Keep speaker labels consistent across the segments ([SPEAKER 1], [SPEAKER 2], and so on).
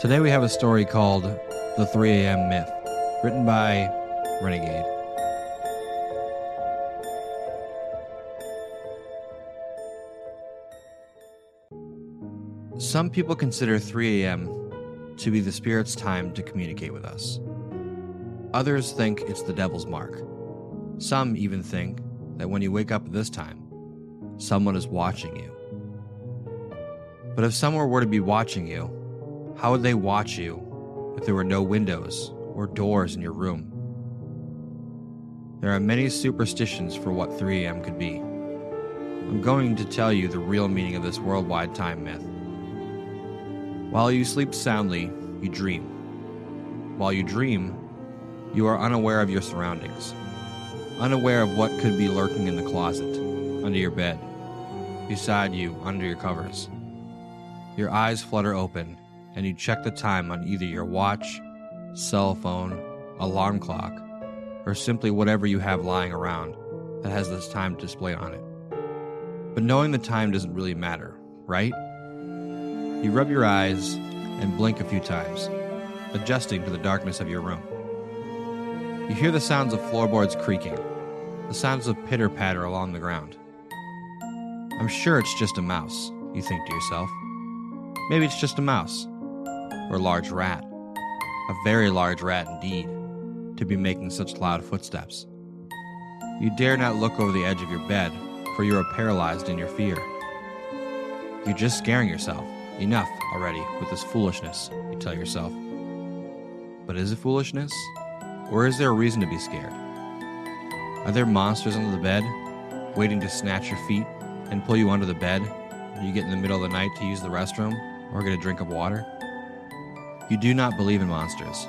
[SPEAKER 1] Today we have a story called The 3 a.m. Myth, written by Renegade. Some people consider 3 a.m. to be the spirit's time to communicate with us. Others think it's the devil's mark. Some even think that when you wake up at this time, someone is watching you. But if someone were to be watching you, how would they watch you if there were no windows or doors in your room? There are many superstitions for what 3 a.m. could be. I'm going to tell you the real meaning of this worldwide time myth. While you sleep soundly, you dream. While you dream, you are unaware of your surroundings, unaware of what could be lurking in the closet, under your bed, beside you, under your covers. Your eyes flutter open, and you check the time on either your watch, cell phone, alarm clock, or simply whatever you have lying around that has this time display on it. But knowing the time doesn't really matter, right? You rub your eyes and blink a few times, adjusting to the darkness of your room. You hear the sounds of floorboards creaking, the sounds of pitter patter along the ground. I'm sure it's just a mouse, you think to yourself. Maybe it's just a mouse, or large rat, a very large rat indeed, to be making such loud footsteps. You dare not look over the edge of your bed, for you are paralyzed in your fear. You're just scaring yourself. Enough already with this foolishness, you tell yourself. But is it foolishness? Or is there a reason to be scared? Are there monsters under the bed, waiting to snatch your feet and pull you under the bed you get in the middle of the night to use the restroom or get a drink of water? You do not believe in monsters.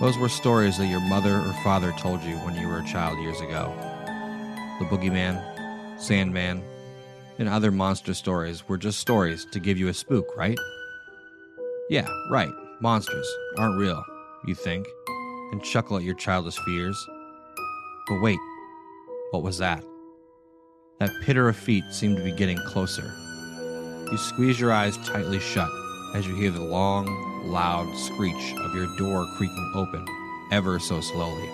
[SPEAKER 1] Those were stories that your mother or father told you when you were a child years ago. The boogeyman, Sandman, and other monster stories were just stories to give you a spook, right? Yeah, right. Monsters aren't real, you think, and chuckle at your childish fears. But wait, what was that? That pitter of feet seemed to be getting closer. You squeeze your eyes tightly shut as you hear the long, loud screech of your door creaking open ever so slowly.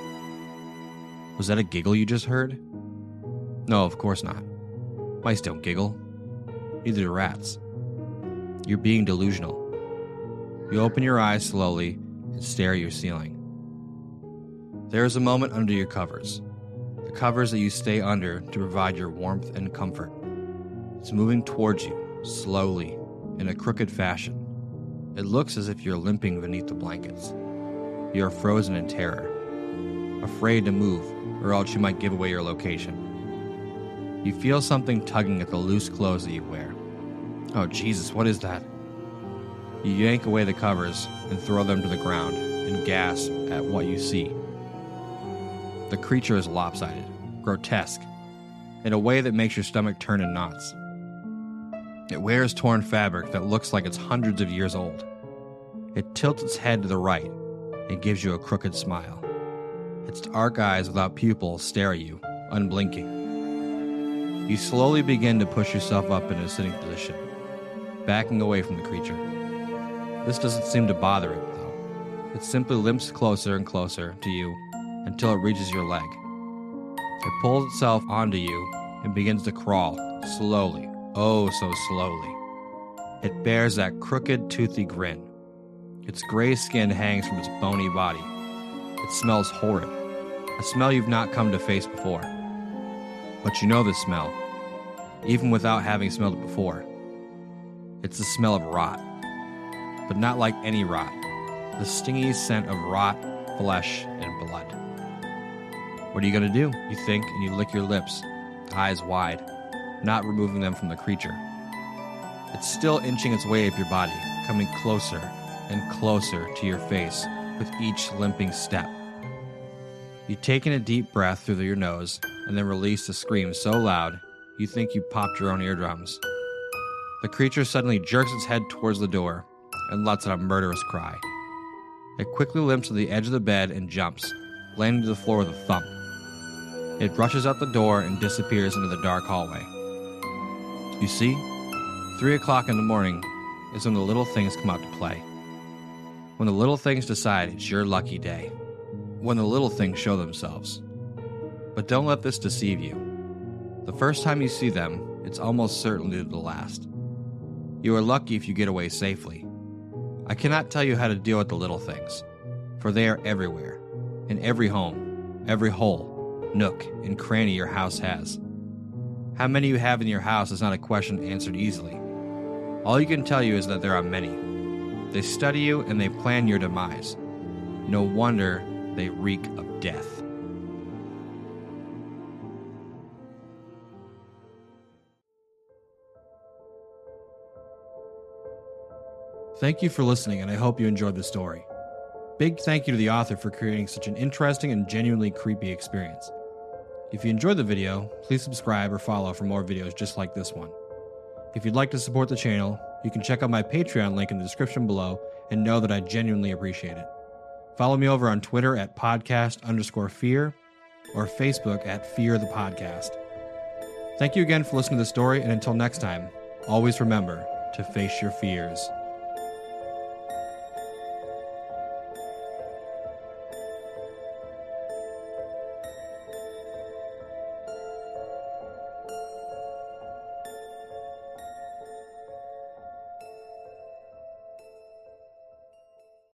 [SPEAKER 1] Was that a giggle you just heard? No, of course not. Mice don't giggle. Neither do rats. You're being delusional. You open your eyes slowly and stare at your ceiling. There is a moment under your covers, the covers that you stay under to provide your warmth and comfort. It's moving towards you, slowly, in a crooked fashion. It looks as if you're limping beneath the blankets. You are frozen in terror, afraid to move, or else you might give away your location. You feel something tugging at the loose clothes that you wear. Oh, Jesus, what is that? You yank away the covers and throw them to the ground and gasp at what you see. The creature is lopsided, grotesque, in a way that makes your stomach turn in knots. It wears torn fabric that looks like it's hundreds of years old. It tilts its head to the right and gives you a crooked smile. Its dark eyes without pupils stare at you, unblinking. You slowly begin to push yourself up into a sitting position, backing away from the creature. This doesn't seem to bother it, though. It simply limps closer and closer to you until it reaches your leg. It pulls itself onto you and begins to crawl, slowly, oh so slowly. It bears that crooked, toothy grin. Its gray skin hangs from its bony body. It smells horrid, a smell you've not come to face before. But you know the smell, even without having smelled it before. It's the smell of rot, but not like any rot, the stingy scent of rot, flesh, and blood. What are you going to do? You think, and you lick your lips, eyes wide, not removing them from the creature. It's still inching its way up your body, coming closer and closer to your face with each limping step. You take in a deep breath through your nose and then release a scream so loud you think you popped your own eardrums. The creature suddenly jerks its head towards the door and lets out a murderous cry. It quickly limps to the edge of the bed and jumps, landing to the floor with a thump. It rushes out the door and disappears into the dark hallway. You see, three o'clock in the morning is when the little things come out to play. When the little things decide it's your lucky day. When the little things show themselves. But don't let this deceive you. The first time you see them, it's almost certainly the last. You are lucky if you get away safely. I cannot tell you how to deal with the little things, for they are everywhere, in every home, every hole, nook, and cranny your house has. How many you have in your house is not a question answered easily. All you can tell you is that there are many. They study you and they plan your demise. No wonder they reek of death. Thank you for listening, and I hope you enjoyed the story. Big thank you to the author for creating such an interesting and genuinely creepy experience. If you enjoyed the video, please subscribe or follow for more videos just like this one. If you'd like to support the channel, you can check out my Patreon link in the description below and know that I genuinely appreciate it. Follow me over on Twitter at podcast underscore fear or Facebook at fear the podcast. Thank you again for listening to the story, and until next time, always remember to face your fears.